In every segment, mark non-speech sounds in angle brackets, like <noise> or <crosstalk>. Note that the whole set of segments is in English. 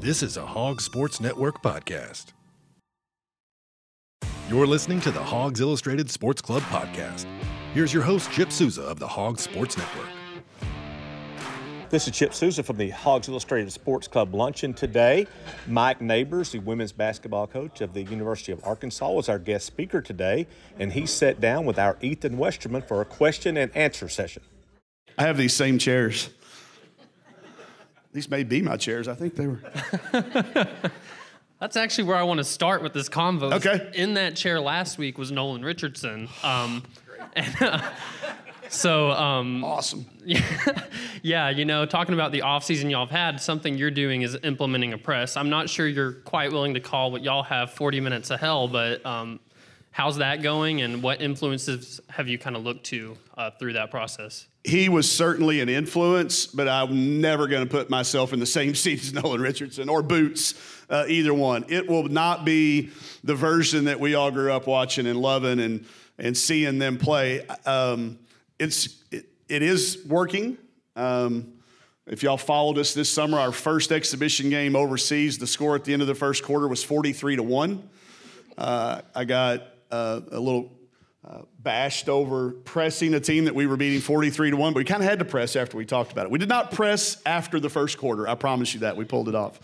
This is a Hog Sports Network podcast. You're listening to the Hawgs Illustrated Sports Club podcast. Here's your host, Chip Souza of the Hogs Sports Network. This is Chip Souza from the Hawgs Illustrated Sports Club luncheon today. Mike Neighbors, the women's basketball coach of the University of Arkansas, was our guest speaker today, and he sat down with our Ethan Westerman for a question and answer session. I have these same chairs. These may be my chairs. I think they were. <laughs> That's actually where I want to start with this convo. Okay. In that chair last week was Nolan Richardson. <sighs> Um, and, uh, so, um, Awesome. <laughs> yeah, yeah, you know, talking about the offseason y'all have had, something you're doing is implementing a press. I'm not sure you're quite willing to call what y'all have 40 minutes of hell, but um, how's that going and what influences have you kind of looked to uh, through that process? He was certainly an influence, but I'm never going to put myself in the same <laughs> seat as Nolan Richardson or Boots, uh, either one. It will not be the version that we all grew up watching and loving and, and seeing them play. Um, it's, it, it is working. Um, if y'all followed us this summer, our first exhibition game overseas, the score at the end of the first quarter was 43 to 1. Uh, I got uh, a little uh, bashed over pressing a team that we were beating 43 to 1, but we kind of had to press after we talked about it. We did not press after the first quarter. I promise you that. We pulled it off.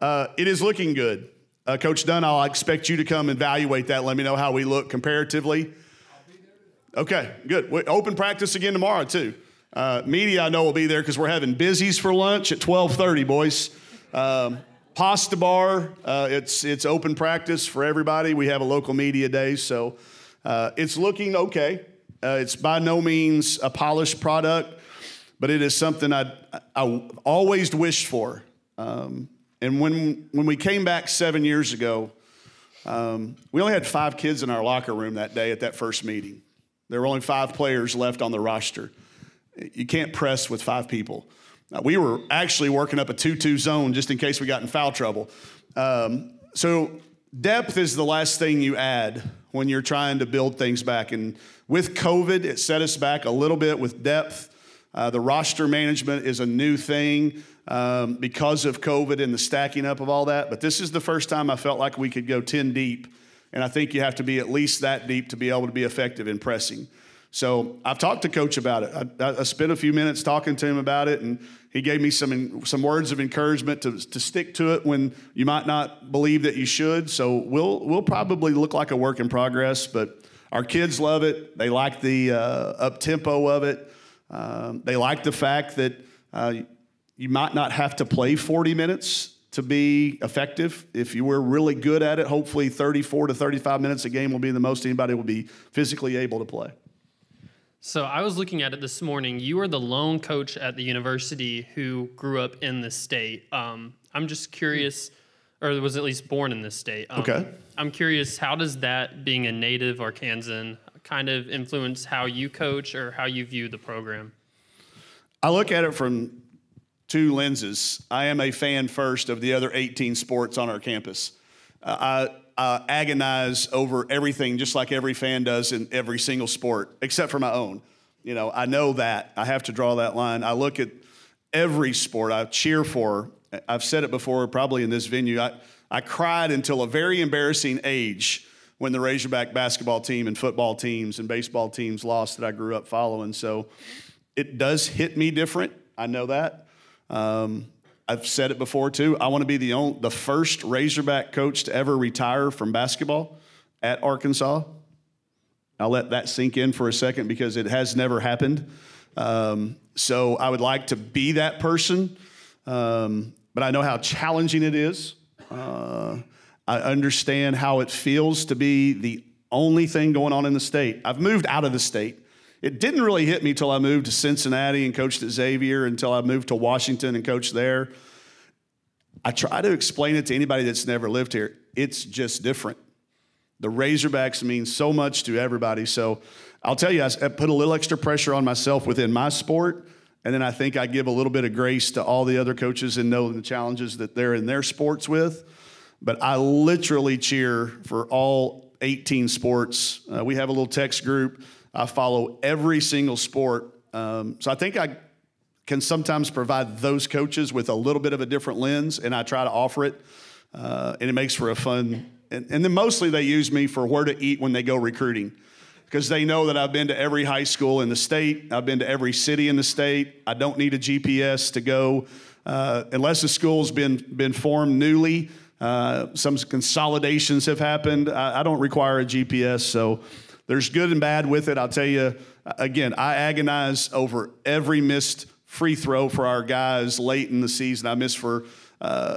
Uh, it is looking good. Uh, Coach Dunn, I'll expect you to come evaluate that. Let me know how we look comparatively. Okay, good. We, open practice again tomorrow too. Uh, media, I know will be there because we're having busies for lunch at 12:30, boys. Um, pasta bar, uh, it's it's open practice for everybody. We have a local media day, so uh, it's looking okay. Uh, it's by no means a polished product, but it is something I I always wished for. Um, and when when we came back seven years ago, um, we only had five kids in our locker room that day at that first meeting. There were only five players left on the roster. You can't press with five people. Uh, we were actually working up a 2 2 zone just in case we got in foul trouble. Um, so, depth is the last thing you add when you're trying to build things back. And with COVID, it set us back a little bit with depth. Uh, the roster management is a new thing um, because of COVID and the stacking up of all that. But this is the first time I felt like we could go 10 deep. And I think you have to be at least that deep to be able to be effective in pressing. So I've talked to Coach about it. I, I, spent a few minutes talking to him about it, and he gave me some some words of encouragement to, to stick to it when you might not believe that you should. So we'll we'll probably look like a work in progress, but our kids love it. They like the uh, up tempo of it. Um, they like the fact that uh, you might not have to play 40 minutes to be effective. If you were really good at it, hopefully 34 to 35 minutes a game will be the most anybody will be physically able to play. So I was looking at it this morning. You are the lone coach at the university who grew up in this state. Um, I'm just curious, or was at least born in this state. Um, Okay. I'm curious, how does that, being a native Arkansan, kind of influence how you coach or how you view the program? I look at it from two lenses. I am a fan first of the other 18 sports on our campus. Uh, I uh, agonize over everything, just like every fan does in every single sport, except for my own. You know, I know that. I have to draw that line. I look at every sport I cheer for. I've said it before, probably in this venue. I, I cried until a very embarrassing age when the Razorback basketball team and football teams and baseball teams lost that I grew up following. So it does hit me different. I know that. Um, I've said it before too. I want to be the only, the first Razorback coach to ever retire from basketball at Arkansas. I'll let that sink in for a second because it has never happened. Um, so I would like to be that person, um, but I know how challenging it is. Uh, I understand how it feels to be the only thing going on in the state. I've moved out of the state. It didn't really hit me till I moved to Cincinnati and coached at Xavier, until I moved to Washington and coached there. I try to explain it to anybody that's never lived here. It's just different. The Razorbacks mean so much to everybody. So I'll tell you, I put a little extra pressure on myself within my sport. And then I think I give a little bit of grace to all the other coaches and know the challenges that they're in their sports with. But I literally cheer for all 18 sports. Uh, we have a little text group. I follow every single sport. Um, so I think I, can sometimes provide those coaches with a little bit of a different lens, and I try to offer it. Uh, and it makes for a fun. And, and then mostly they use me for where to eat when they go recruiting because they know that I've been to every high school in the state. I've been to every city in the state. I don't need a GPS to go uh, unless the school's been been formed newly. Uh, some consolidations have happened. I, I, don't require a GPS, so there's good and bad with it. I'll tell you again. I agonize over every missed free throw for our guys late in the season. I miss for uh,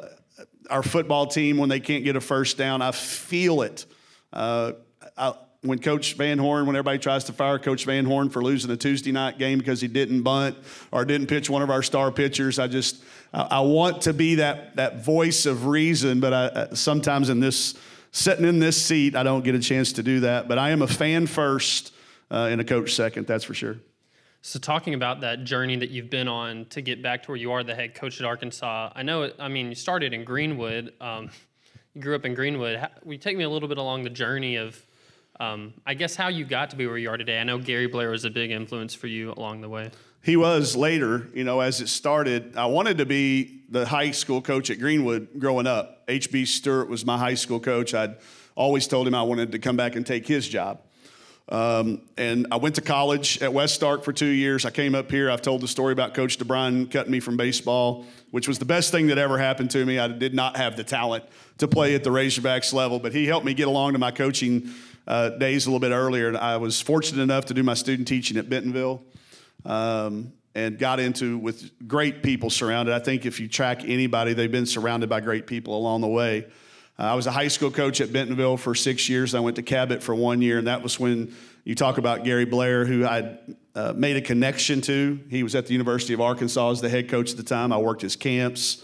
our football team when they can't get a first down. I feel it. Uh, I, when Coach Van Horn, when everybody tries to fire Coach Van Horn for losing a Tuesday night game because he didn't bunt or didn't pitch one of our star pitchers, I just I, I want to be that that voice of reason. But I, sometimes in this sitting in this seat, I don't get a chance to do that. But I am a fan first uh, and a coach second. That's for sure. So, talking about that journey that you've been on to get back to where you are, the head coach at Arkansas, I know, I mean, you started in Greenwood. Um, you grew up in Greenwood. How, will you take me a little bit along the journey of, um, I guess, how you got to be where you are today? I know Gary Blair was a big influence for you along the way. He was later, you know, as it started. I wanted to be the high school coach at Greenwood growing up. H.B. Stewart was my high school coach. I'd always told him I wanted to come back and take his job. Um, and I went to college at Westark for two years. I came up here. I've told the story about Coach DeBriyn cutting me from baseball, which was the best thing that ever happened to me. I did not have the talent to play at the Razorbacks level, but he helped me get along to my coaching uh, days a little bit earlier. And I was fortunate enough to do my student teaching at Bentonville. Um, and got into with great people surrounded. I think if you track anybody, they've been surrounded by great people along the way. Uh, I was a high school coach at Bentonville for six years. I went to Cabot for one year, and that was when you talk about Gary Blair, who I uh, made a connection to. He was at the University of Arkansas as the head coach at the time. I worked his camps.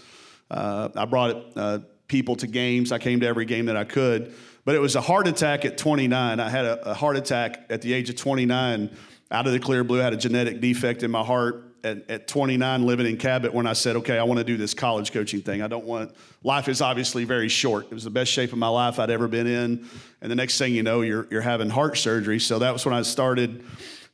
Uh, I brought uh, people to games. I came to every game that I could. But it was a heart attack at 29. I had a, a heart attack at the age of 29 out of the clear blue. I had a genetic defect in my heart at, at 29 living in Cabot when I said, okay, I want to do this college coaching thing. I don't want, life is obviously very short. It was the best shape of my life I'd ever been in. And the next thing you know, you're, you're having heart surgery. So that was when I started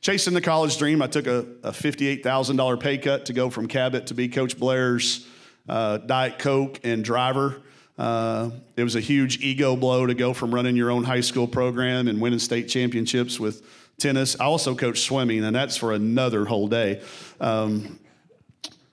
chasing the college dream. I took a, a $58,000 pay cut to go from Cabot to be Coach Blair's uh, Diet Coke and driver. Uh, it was a huge ego blow to go from running your own high school program and winning state championships with tennis. I also coach swimming, and that's for another whole day. Um,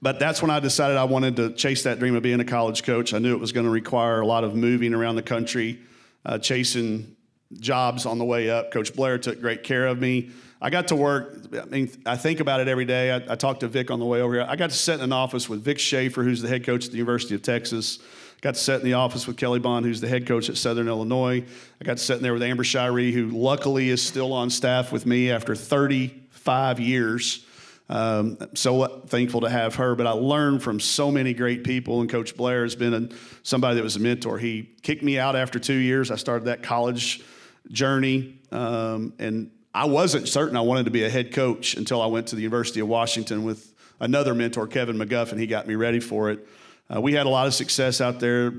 but that's when I decided I wanted to chase that dream of being a college coach. I knew it was going to require a lot of moving around the country, uh, chasing jobs on the way up. Coach Blair took great care of me. I got to work. I mean, I think about it every day. I, I talked to Vic on the way over here. I got to sit in an office with Vic Schaefer, who's the head coach at the University of Texas. I got to sit in the office with Kelly Bond, who's the head coach at Southern Illinois. I got to sit in there with Amber Shiree, who luckily is still on staff with me after 35 years. Um, so thankful to have her. But I learned from so many great people, and Coach Blair has been a, somebody that was a mentor. He kicked me out after two years. I started that college journey, um, and I wasn't certain I wanted to be a head coach until I went to the University of Washington with another mentor, Kevin McGuff, and he got me ready for it. Uh, we had a lot of success out there,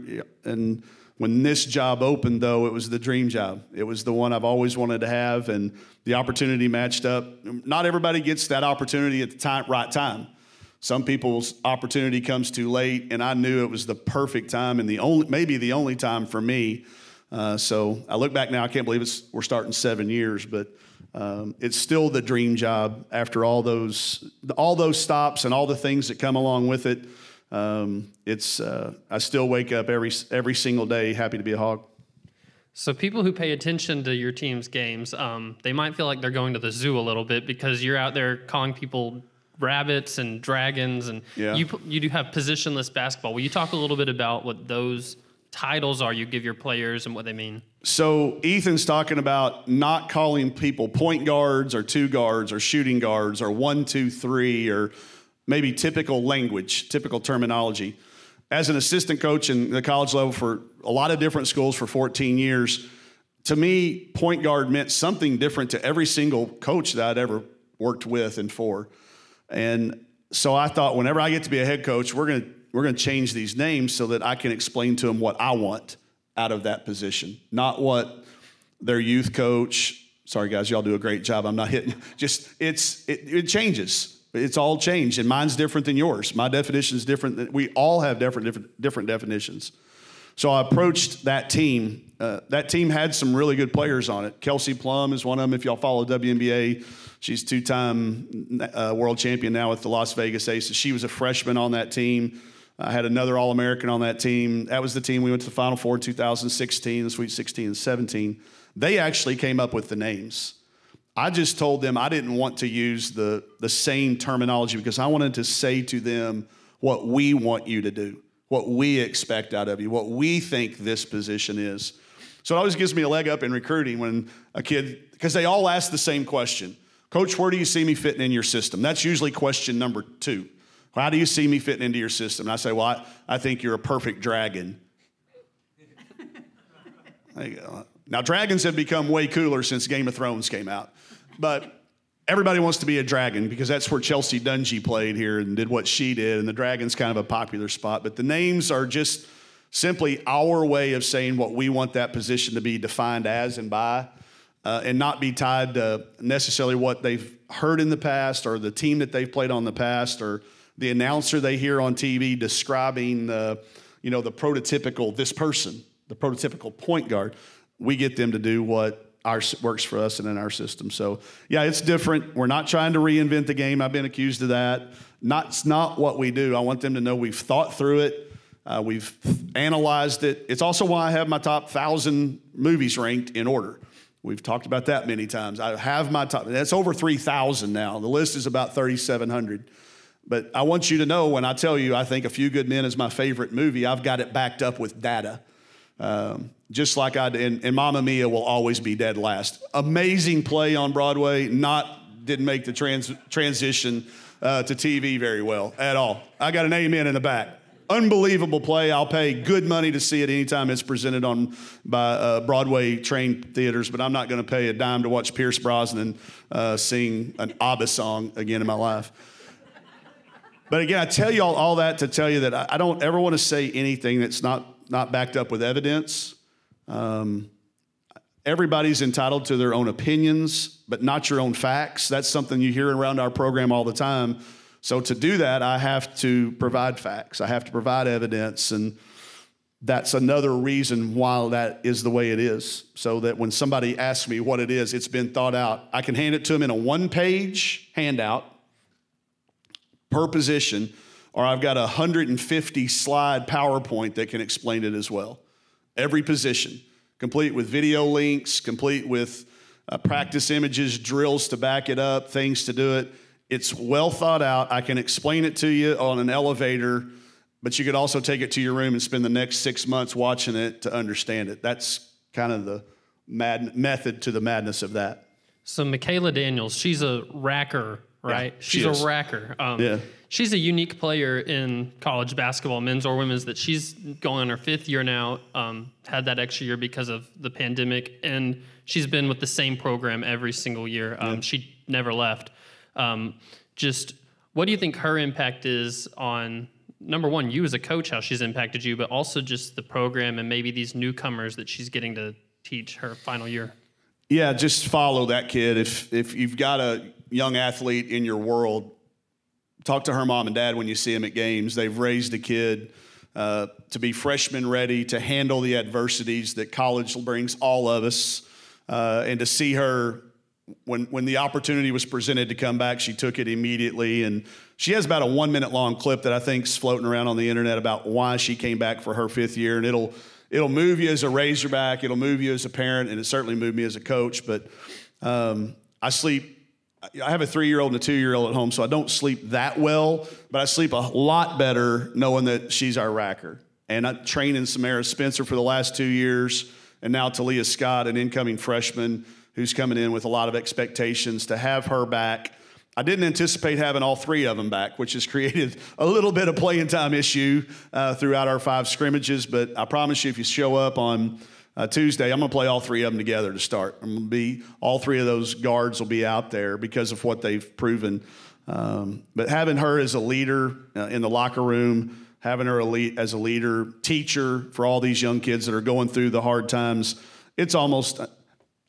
and when this job opened, though, it was the dream job. It was the one I've always wanted to have, and the opportunity matched up. Not everybody gets that opportunity at the time, right time. Some people's opportunity comes too late, and I knew it was the perfect time and the only, maybe the only time for me. Uh, so I look back now, I can't believe it's we're starting seven years, but um, it's still the dream job after all those all those stops and all the things that come along with it. Um, it's uh, I still wake up every every single day happy to be a hog. So people who pay attention to your team's games, um, they might feel like they're going to the zoo a little bit because you're out there calling people rabbits and dragons, and yeah. you you do have positionless basketball. Will you talk a little bit about what those titles are you give your players and what they mean? So Ethan's talking about not calling people point guards or two guards or shooting guards or one, two, three or maybe typical language, typical terminology. As an assistant coach in the college level for a lot of different schools for 14 years, to me, point guard meant something different to every single coach that I'd ever worked with and for. And so I thought, whenever I get to be a head coach, we're going to we're going to change these names so that I can explain to them what I want out of that position, not what their youth coach. Sorry, guys, y'all do a great job. I'm not hitting. <laughs> Just it's it, it changes It's all changed, and mine's different than yours. My definition is different. We all have different, different, different definitions. So I approached that team. Uh, that team had some really good players on it. Kelsey Plum is one of them. If y'all follow WNBA, she's two-time uh, world champion now with the Las Vegas Aces. She was a freshman on that team. I had another All American on that team. That was the team we went to the Final Four in 2016, the Sweet 16 and 17. They actually came up with the names. I just told them I didn't want to use the, the same terminology because I wanted to say to them what we want you to do, what we expect out of you, what we think this position is. So it always gives me a leg up in recruiting when a kid, because they all ask the same question Coach, where do you see me fitting in your system? That's usually question number two. How do you see me fitting into your system? And I say, Well, I, I think you're a perfect dragon. <laughs> now, dragons have become way cooler since Game of Thrones came out. But everybody wants to be a dragon because that's where Chelsea Dungee played here and did what she did. And the dragon's kind of a popular spot. But the names are just simply our way of saying what we want that position to be defined as and by. Uh, and not be tied to necessarily what they've heard in the past or the team that they've played on the past or the announcer they hear on TV describing you know, the prototypical this person, the prototypical point guard. We get them to do what our, works for us and in our system. So yeah, it's different. We're not trying to reinvent the game. I've been accused of that. Not, it's not what we do. I want them to know we've thought through it. Uh, we've analyzed it. It's also why I have my top thousand movies ranked in order. We've talked about that many times. I have my top. That's over three thousand now. The list is about thirty-seven hundred. But I want you to know when I tell you I think A Few Good Men is my favorite movie, I've got it backed up with data. Um, just like I did, and, Mamma Mia will always be dead last. Amazing play on Broadway, not didn't make the trans, transition uh, to TV very well at all. I got an amen in the back. Unbelievable play. I'll pay good money to see it anytime it's presented on by uh, Broadway trained theaters, but I'm not going to pay a dime to watch Pierce Brosnan uh, sing an ABBA song again in my life. But again, I tell you all, all that to tell you that I, I don't ever want to say anything that's not, not backed up with evidence. Um, everybody's entitled to their own opinions, but not your own facts. That's something you hear around our program all the time. So to do that, I have to provide facts. I have to provide evidence, and that's another reason why that is the way it is. So that when somebody asks me what it is, it's been thought out. I can hand it to them in a one-page handout per position, or I've got a 150 slide PowerPoint that can explain it as well. Every position, complete with video links, complete with uh, practice images, drills to back it up, things to do it. It's well thought out. I can explain it to you on an elevator, but you could also take it to your room and spend the next six months watching it to understand it. That's kind of the mad method to the madness of that. So Makayla Daniels, she's a RACer right? Yeah, she's she a is. RACer. Um, Yeah. She's a unique player in college basketball, men's or women's, that she's going on her fifth year now. Um, had that extra year because of the pandemic, and she's been with the same program every single year. Um, She never left. Um, just what do you think her impact is on number one, you as a coach, how she's impacted you, but also just the program and maybe these newcomers that she's getting to teach her final year? Yeah, just follow that kid. If if you've got a young athlete in your world, talk to her mom and dad when you see them at games. They've raised a kid uh, to be freshman ready to handle the adversities that college brings all of us, uh, and to see her when when the opportunity was presented to come back, she took it immediately. And she has about a one minute long clip that I think's floating around on the internet about why she came back for her fifth year, and it'll it'll move you as a Razorback, it'll move you as a parent, and it certainly moved me as a coach. But um, I sleep. I have a three year old and a two year old at home, so I don't sleep that well, but I sleep a lot better knowing that she's our racker. And I trained in Samara Spencer for the last two years, and now Taliah Scott, an incoming freshman who's coming in with a lot of expectations to have her back. I didn't anticipate having all three of them back, which has created a little bit of playing time issue uh, throughout our five scrimmages. But I promise you, if you show up on uh, Tuesday, I'm going to play all three of them together to start. I'm going to be all three of those guards will be out there because of what they've proven. Um, but having her as a leader uh, in the locker room, having her elite as a leader, teacher for all these young kids that are going through the hard times, it's almost.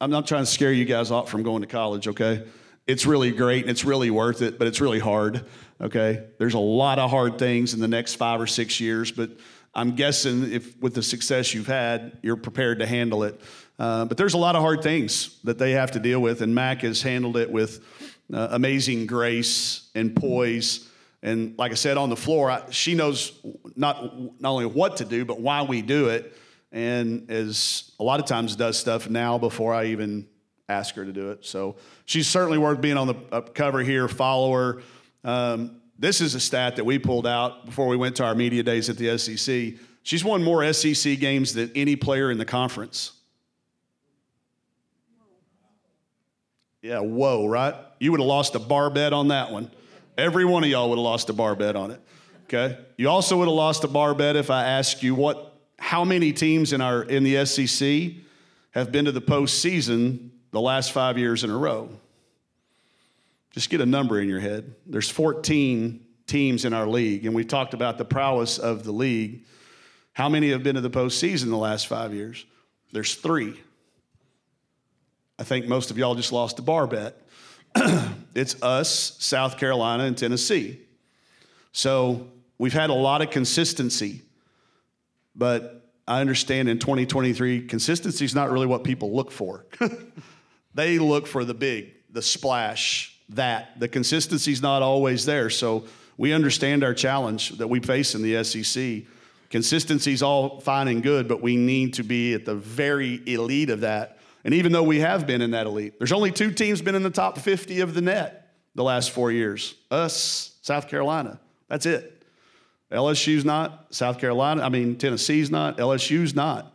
I'm not trying to scare you guys off from going to college, okay? it's really great and it's really worth it, but it's really hard. Okay, there's a lot of hard things in the next five or six years, but I'm guessing if with the success you've had, you're prepared to handle it. Uh, but there's a lot of hard things that they have to deal with, and Mac has handled it with uh, amazing grace and poise. And like I said on the floor, I, she knows not not only what to do, but why we do it. And as a lot of times does stuff now before I even ask her to do it. So she's certainly worth being on the cover here. Follow her. Um, this is a stat that we pulled out before we went to our media days at the SEC. She's won more SEC games than any player in the conference. Yeah, whoa, right? You would have lost a bar bet on that one. Every one of y'all would have lost a bar bet on it. Okay? You also would have lost a bar bet if I asked you what how many teams in our in the SEC have been to the postseason the last five years in a row. Just get a number in your head. There's 14 teams in our league, and we've talked about the prowess of the league. How many have been to the postseason the last five years? There's three. I think most of y'all just lost a bar bet. <clears throat> it's us, South Carolina, and Tennessee. So we've had a lot of consistency, but I understand in 2023, consistency is not really what people look for. <laughs> they look for the big, the splash, that. The consistency is not always there. So we understand our challenge that we face in the SEC. Consistency is all fine and good, but we need to be at the very elite of that. And even though we have been in that elite, there's only two teams been in the top 50 of the net the last four years us, South Carolina. That's it. LSU's not, South Carolina, I mean, Tennessee's not, LSU's not.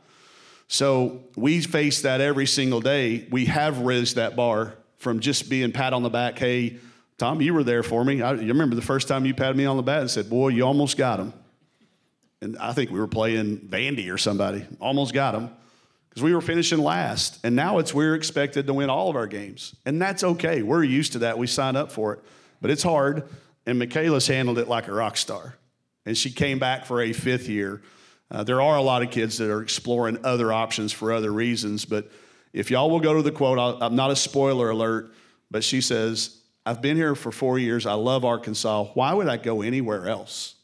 So we face that every single day. We have raised that bar from just being pat on the back. Hey, Tom, you were there for me. I, you remember the first time you patted me on the back and said, Boy, you almost got him. And I think we were playing Vandy or somebody. Almost got him because we were finishing last. And now it's we're expected to win all of our games. And that's okay. We're used to that. We sign up for it. But it's hard. And Makayla's handled it like a rock star. And she came back for a fifth year. Uh, there are a lot of kids that are exploring other options for other reasons, but if y'all will go to the quote, i am not a spoiler alert, but she says, I've been here for four years. I love Arkansas. Why would I go anywhere else?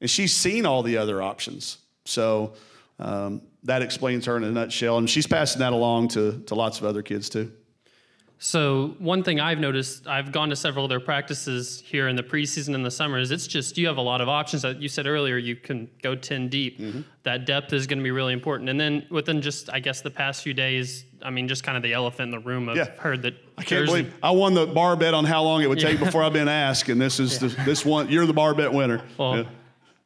And she's seen all the other options. So um, that explains her in a nutshell. And she's passing that along to, to lots of other kids too. So one thing I've noticed, I've gone to several of their practices here in the preseason and the summer is It's just you have a lot of options. That you said earlier, you can go ten deep. Mm-hmm. That depth is going to be really important. And then within just, I guess, the past few days, I mean, just kind of the elephant in the room. I've yeah. heard that. I can't believe I won the bar bet on how long it would take yeah. before I've been asked, and this is yeah. the, this one. You're the bar bet winner. Well,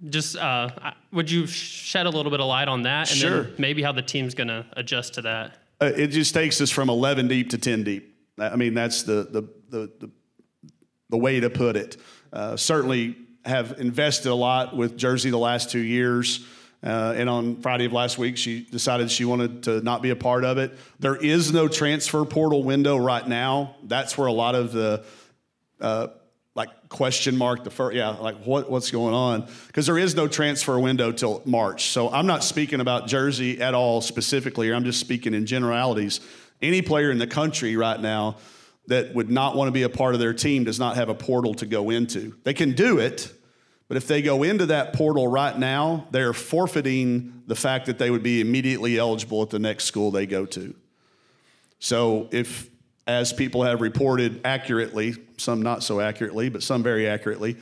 just uh, would you shed a little bit of light on that, and sure. then maybe how the team's going to adjust to that? Uh, it just takes us from 11 deep to 10 deep. I mean, that's the, the, the, the, the way to put it. Uh, certainly have invested a lot with Jersey the last two years. Uh, and on Friday of last week, she decided she wanted to not be a part of it. There is no transfer portal window right now. That's where a lot of the uh, like question mark the first yeah like what what's going on because there is no transfer window till March. So I'm not speaking about Jersey at all specifically. I'm just speaking in generalities any player in the country right now that would not want to be a part of their team does not have a portal to go into. They can do it, but if they go into that portal right now, they're forfeiting the fact that they would be immediately eligible at the next school they go to. So if as people have reported accurately, some not so accurately, but some very accurately,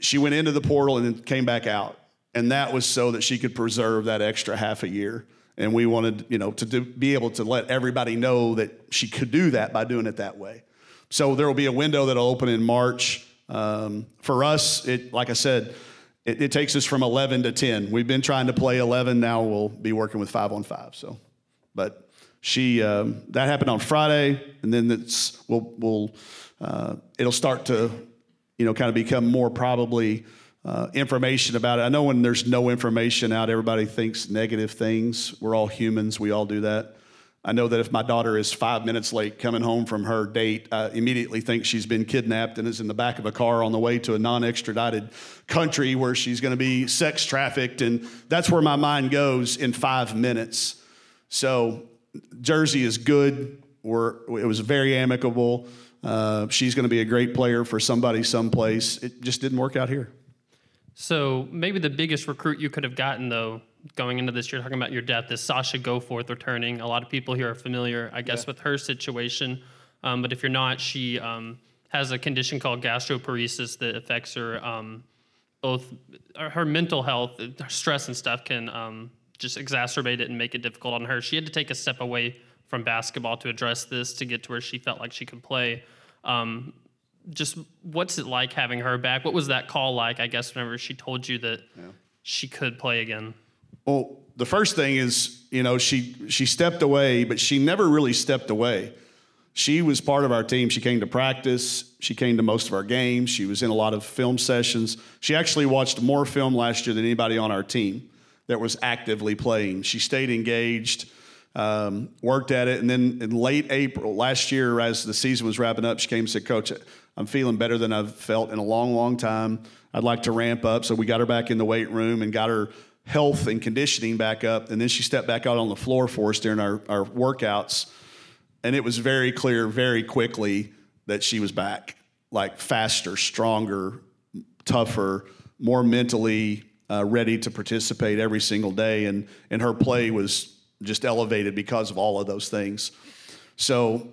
she went into the portal and then came back out. And that was so that she could preserve that extra half a year and we wanted you know to do, be able to let everybody know that she could do that by doing it that way. So there will be a window that'll open in march. Um, for us it like i said it, it, takes us from 11 to 10 we've been trying to play 11 now we'll be working with 5 on 5 so. But she um, that happened on friday and then it's we'll, we'll uh, it'll start to you know kind of become more probably uh, information about it. I know when there's no information out, everybody thinks negative things. We're all humans, we all do that. I know that if my daughter is five minutes late coming home from her date, I immediately think she's been kidnapped and is in the back of a car on the way to a non extradited country where she's going to be sex trafficked. And that's where my mind goes in five minutes. So, Jersey is good. We're, it was very amicable. Uh, she's going to be a great player for somebody someplace. It just didn't work out here. So maybe the biggest recruit you could have gotten, though, going into this year, talking about your depth, is Sasha Goforth returning. A lot of people here are familiar, I guess, yeah. with her situation. Um, but if you're not, she um, has a condition called gastroparesis that affects her um, both her mental health, her stress and stuff can um, just exacerbate it and make it difficult on her. She had to take a step away from basketball to address this to get to where she felt like she could play. Um, just what's it like having her back? What was that call like? I guess whenever she told you that yeah. she could play again. Well, the first thing is, you know, she she stepped away, but she never really stepped away. She was part of our team. She came to practice. She came to most of our games. She was in a lot of film sessions. She actually watched more film last year than anybody on our team that was actively playing. She stayed engaged, um, worked at it, and then in late April last year, as the season was wrapping up, she came and said, "Coach, I'm feeling better than I've felt in a long, long time. I'd like to ramp up." So we got her back in the weight room and got her health and conditioning back up, and then she stepped back out on the floor for us during our, our workouts, and it was very clear very quickly that she was back, like faster, stronger, tougher, more mentally uh, ready to participate every single day, and and her play was just elevated because of all of those things. So,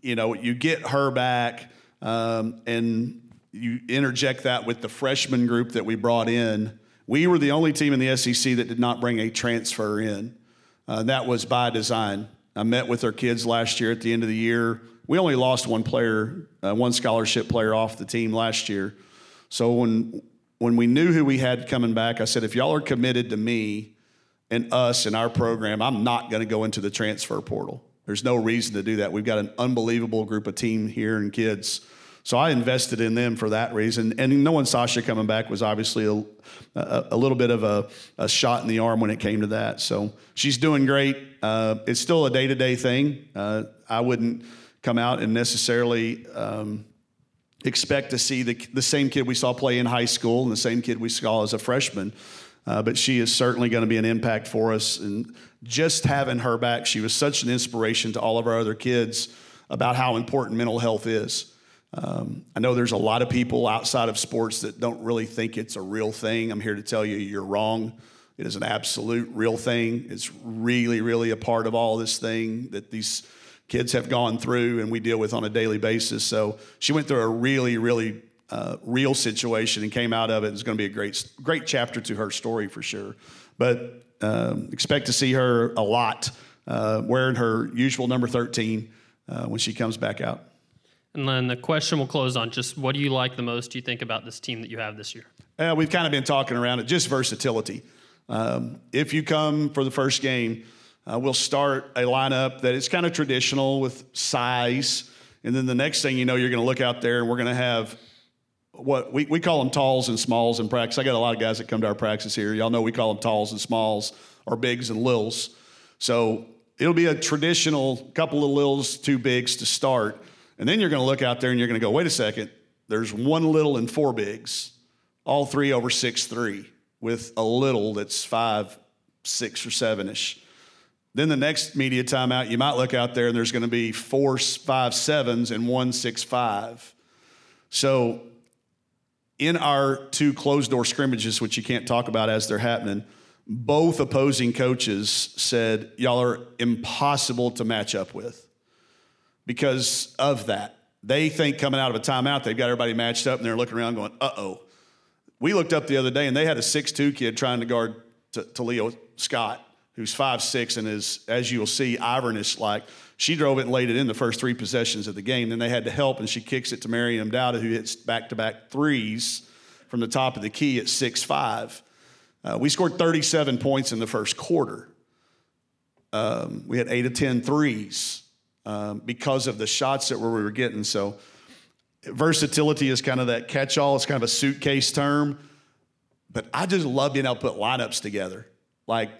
you know, you get her back, um, and you interject that with the freshman group that we brought in. We were the only team in the SEC that did not bring a transfer in. Uh, that was by design. I met with our kids last year at the end of the year. We only lost one player, uh, one scholarship player off the team last year. So when when we knew who we had coming back, I said, if y'all are committed to me and us and our program, I'm not going to go into the transfer portal. There's no reason to do that. We've got an unbelievable group of team here and kids. So I invested in them for that reason. And knowing Sasha coming back was obviously a, a, a little bit of a, a, shot in the arm when it came to that. So she's doing great. Uh, it's still a day to day thing. Uh, I wouldn't come out and necessarily um, expect to see the, the same kid we saw play in high school and the same kid we saw as a freshman. Uh, but she is certainly going to be an impact for us. And just having her back, she was such an inspiration to all of our other kids about how important mental health is. Um, I know there's a lot of people outside of sports that don't really think it's a real thing. I'm here to tell you you're wrong. It is an absolute real thing. It's really, really a part of all this thing that these kids have gone through and we deal with on a daily basis. So she went through a really, really uh, real situation and came out of it. It's going to be a great, great chapter to her story for sure. But um, expect to see her a lot uh, wearing her usual number 13 uh, when she comes back out. And then the question will close on just what do you like the most, do you think, about this team that you have this year? Uh, we've kind of been talking around it, just versatility. Um, if you come for the first game, uh, we'll start a lineup that is kind of traditional with size. And then the next thing you know, you're going to look out there and we're going to have what we, we call them talls and smalls in practice. I got a lot of guys that come to our practice here. Y'all know we call them talls and smalls or bigs and lils. So it'll be a traditional couple of lils, two bigs to start. And then you're going to look out there and you're going to go, wait a second, there's one little and four bigs, all three over six three, with a little that's five, six or seven ish. Then the next media timeout, you might look out there and there's going to be four five sevens and one six five. So in our two closed door scrimmages, which you can't talk about as they're happening, both opposing coaches said, Y'all are impossible to match up with because of that. They think coming out of a timeout, they've got everybody matched up and they're looking around going, uh oh. We looked up the other day and they had a six-two kid trying to guard to, Leo Scott who's five six and is, as you'll see, Iverness like. She drove it and laid it in the first three possessions of the game. Then they had to help, and she kicks it to Maryam Dauda, who hits back to back threes from the top of the key at six five. Uh, we scored 37 points in the first quarter. Um, we had eight of 10 threes um, because of the shots that we were getting. So, versatility is kind of that catch all, it's kind of a suitcase term. But I just love being able to put lineups together. Like,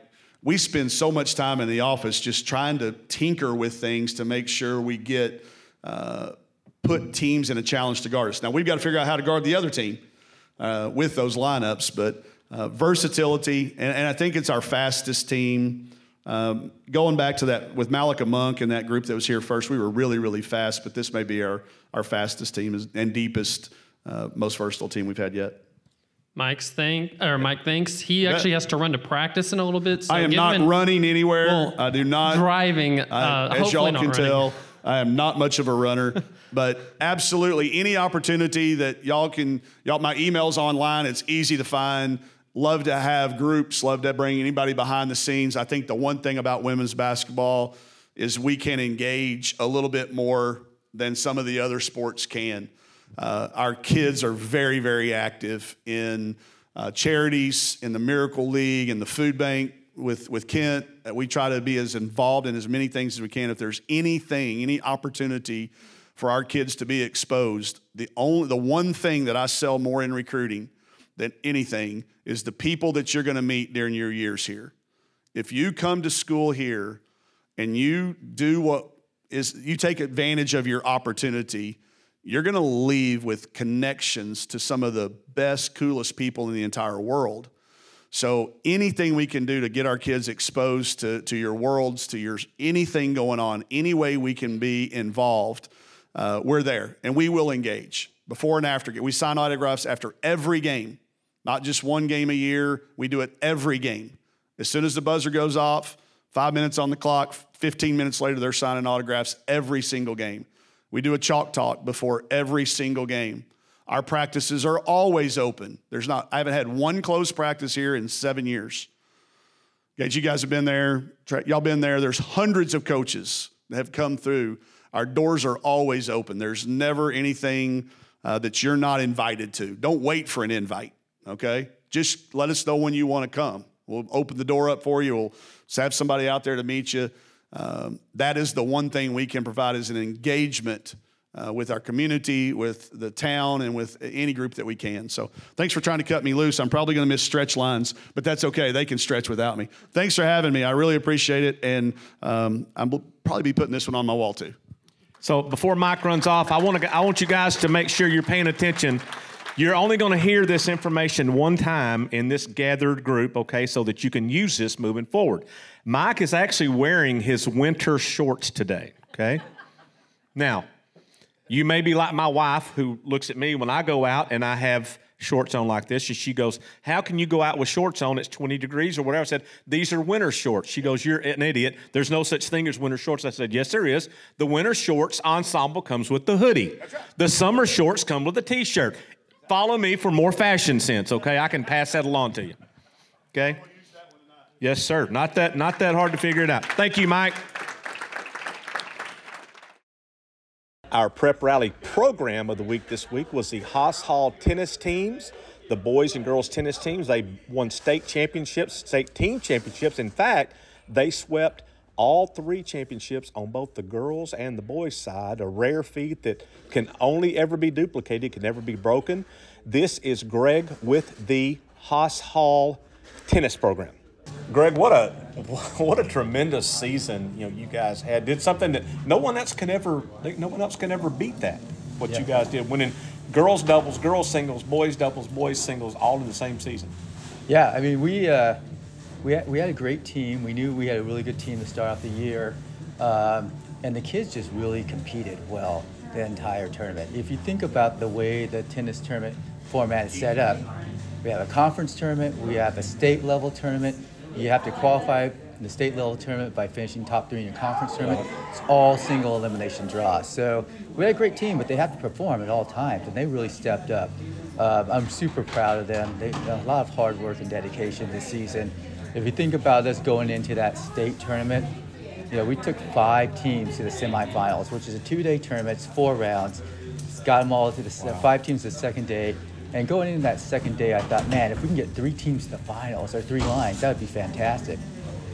we spend so much time in the office just trying to tinker with things to make sure we get uh, put teams in a challenge to guard us. Now we've got to figure out how to guard the other team uh, with those lineups, but uh, versatility, and, and, I think it's our fastest team. Um, going back to that with Malica Monk and that group that was here first, we were really, really fast, but this may be our, our fastest team and deepest, uh, most versatile team we've had yet. Mike's thing, or Mike thinks he actually has to run to practice in a little bit. So I am not running anywhere. Well, I do not driving. I, Uh, as y'all can running. tell, I am not much of a runner, <laughs> but absolutely any opportunity that y'all can, y'all, my email's online. It's easy to find. Love to have groups. Love to bring anybody behind the scenes. I think the one thing about women's basketball is we can engage a little bit more than some of the other sports can. Uh, our kids are very, very active in uh, charities, in the Miracle League, in the food bank with, with Kent. Uh, We try to be as involved in as many things as we can. If there's anything, any opportunity for our kids to be exposed, the only the one thing that I sell more in recruiting than anything is the people that you're going to meet during your years here. If you come to school here and you do what is you take advantage of your opportunity, you're going to leave with connections to some of the best, coolest people in the entire world. So anything we can do to get our kids exposed to, to your worlds, to your anything going on, any way we can be involved, uh, we're there and we will engage before and after. We sign autographs after every game, not just one game a year. We do it every game. As soon as the buzzer goes off, five minutes on the clock, 15 minutes later, they're signing autographs every single game. We do a chalk talk before every single game. Our practices are always open. There's not, I haven't had one closed practice here in seven years. Guys, you guys have been there. Y'all been there. There's hundreds of coaches that have come through. Our doors are always open. There's never anything uh, that you're not invited to. Don't wait for an invite, okay? Just let us know when you want to come. We'll open the door up for you. We'll have somebody out there to meet you. Um, that is the one thing we can provide is an engagement uh, with our community, with the town, and with any group that we can. So thanks for trying to cut me loose. I'm probably going to miss stretch lines, but that's okay. They can stretch without me. Thanks for having me. I really appreciate it, and um, I'll probably be putting this one on my wall too. So before Mike runs off, I want to I want you guys to make sure you're paying attention. You're only going to hear this information one time in this gathered group, okay, so that you can use this moving forward. Mike is actually wearing his winter shorts today, okay? Now, you may be like my wife who looks at me when I go out and I have shorts on like this. And she goes, How can you go out with shorts on? It's 20 degrees or whatever. I said, These are winter shorts. She goes, You're an idiot. There's no such thing as winter shorts. I said, Yes, there is. The winter shorts ensemble comes with the hoodie, the summer shorts come with the t shirt. Follow me for more fashion sense, okay? I can pass that along to you. Okay? Yes, sir. Not that not that hard to figure it out. Thank you, Mike. Our prep rally program of the week this week was the Haas Hall tennis teams, the boys and girls tennis teams. They won state championships, state team championships. In fact, they swept all three championships on both the girls and the boys side, a rare feat that can only ever be duplicated, can never be broken. This is Greg with the Haas Hall tennis program. Greg, what a <laughs> what a tremendous season you know you guys had. Did something that no one else can ever no one else can ever beat that. What you guys did, winning girls doubles, girls singles, boys doubles, boys singles, all in the same season. Yeah, I mean, we, uh, we, had, we had a great team. We knew we had a really good team to start off the year. Um, and the kids just really competed well the entire tournament. If you think about the way the tennis tournament format is set up, we have a conference tournament, we have a state level tournament. You have to qualify in the state level tournament by finishing top three in your conference tournament. It's all single elimination draws. So we had a great team, but they have to perform at all times, and they really stepped up. Uh, I'm super proud of them. They a lot of hard work and dedication this season. If you think about us going into that state tournament, you know, we took five teams to the semifinals, which is a two-day tournament. It's four rounds. Got them all to the se- five teams the second day. And going into that second day, I thought, man, if we can get three teams to the finals or three lines, that would be fantastic.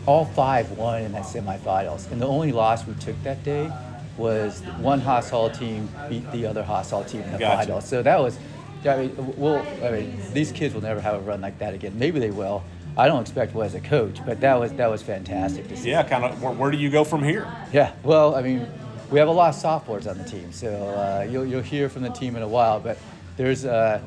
All five won in that semifinals, and the only loss we took that day was one Haas Hall team beat the other Haas Hall team in the Gotcha. finals. So that was, I mean, we'll, I mean, these kids will never have a run like that again. Maybe they will. I don't expect was as a coach, but that was that was fantastic to see. Yeah, kind of. Where, where do you go from here? Yeah, well, I mean, we have a lot of sophomores on the team, so uh, you'll, you'll hear from the team in a while. But there's uh,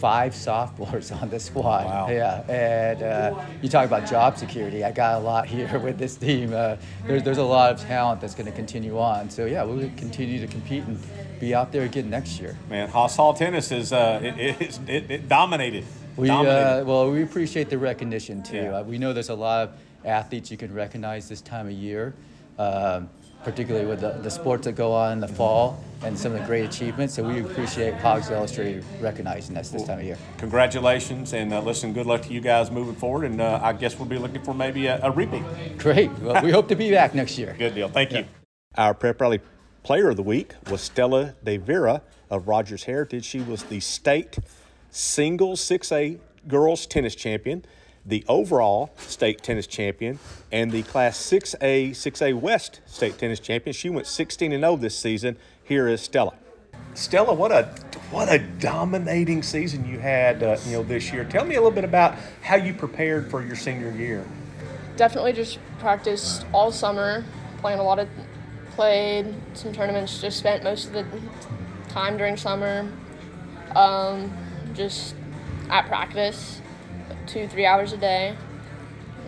five sophomores <laughs> on the squad. Wow. Yeah, and uh, you talk about job security. I got a lot <laughs> here with this team. Uh, there's there's a lot of talent that's going to continue on. So yeah, we'll continue to compete and be out there again next year. Man, Haas Hall tennis is uh, it, it, it, it dominated. We uh, well, we appreciate the recognition too. Yeah. Uh, we know there's a lot of athletes you can recognize this time of year, um, particularly with the, the sports that go on in the fall and some of the great achievements. So we appreciate Hawgs Illustrated recognizing us this time of year. Congratulations, and uh, listen, good luck to you guys moving forward. And uh, I guess we'll be looking for maybe a, a repeat. Great. Well, we hope to be back next year. Good deal. Thank you. Our Prep Rally Player of the Week was Stella De Vera of Rogers Heritage. She was the state singles 6A girls tennis champion, the overall state tennis champion, and the class 6A 6A West state tennis champion. She went 16 and 0 this season. Here is Stella. Stella, what a what a dominating season you had, uh, you know, this year. Tell me a little bit about how you prepared for your senior year. definitely just practiced all summer, playing a lot of, played some tournaments. Just spent most of the time during summer, um, just at practice, two three hours a day.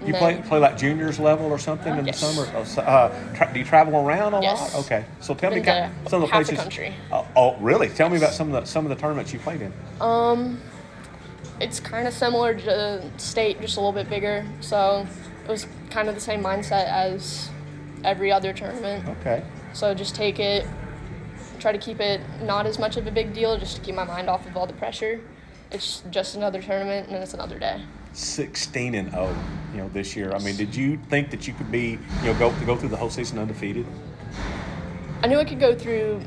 You play play like juniors level or something in the summer? Uh, Uh, tra- do you travel around a Yes. lot? Okay, so tell me Been kind to some of the half the places. country. Oh, oh, really? Tell me about some of the some of the tournaments you played in. Um, It's kind of similar to state, just a little bit bigger. So it was kind of the same mindset as every other tournament. Okay. So just take it, try to keep it not as much of a big deal, just to keep my mind off of all the pressure. It's just another tournament and then it's another day. 16 and 0, you know, this year. I mean, did you think that you could be, you know, go to go through the whole season undefeated? I knew I could go through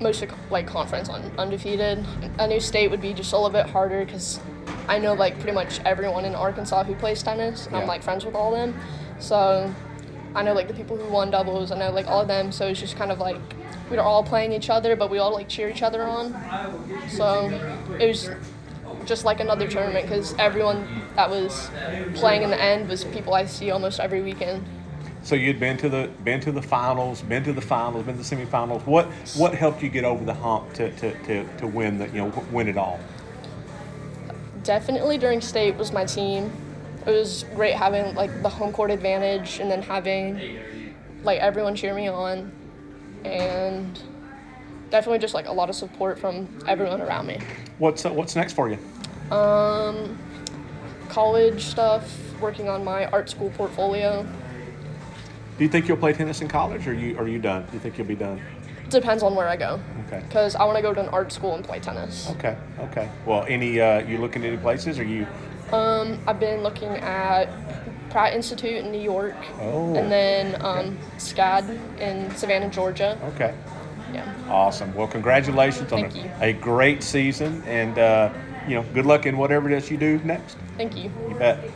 most of like conference un- undefeated. I knew state would be just a little bit harder because I know like pretty much everyone in Arkansas who plays tennis, and Yeah. I'm like friends with all of them. So I know like the people who won doubles. I know like all of them. So it's just kind of like we were all playing each other, but we all like cheer each other on. So it was just like another tournament because everyone that was playing in the end was people I see almost every weekend. So you'd been to the been to the finals, been to the finals, been to the semifinals. What what helped you get over the hump to, to, to, to win the you know win it all? definitely during state was my team. It was great having like the home court advantage and then having like everyone cheer me on and definitely just like a lot of support from everyone around me. What's uh, what's next for you? Um, College stuff, working on my art school portfolio. Do you think you'll play tennis in college, or you are you done? Do you think you'll be done? Depends on where I go. Okay. Because I want to go to an art school and play tennis. Okay. Okay. Well, any uh, you looking at any places? Are you? Um, I've been looking at Pratt Institute in New York, Oh, and then um, SCAD in Savannah, Georgia. Okay. Yeah. Awesome. Well, congratulations on Thank a, you. a great season, and uh, you know, good luck in whatever it is you do next. Thank you. You bet.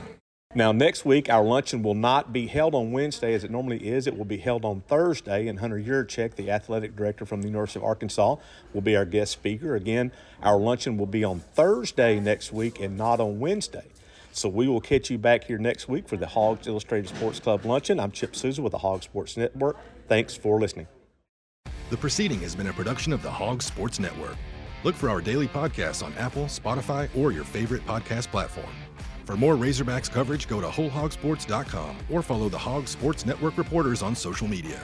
Now, next week, our luncheon will not be held on Wednesday as it normally is. It will be held on Thursday, and Hunter Yurachek, the athletic director from the University of Arkansas, will be our guest speaker. Again, our luncheon will be on Thursday next week and not on Wednesday. So we will catch you back here next week for the Hawgs Illustrated Sports Club luncheon. I'm Chip Souza with the Hog Sports Network. Thanks for listening. The proceeding has been a production of the Hog Sports Network. Look for our daily podcasts on Apple, Spotify, or your favorite podcast platform. For more Razorbacks coverage, go to wholehogsports.com or follow the Hog Sports Network reporters on social media.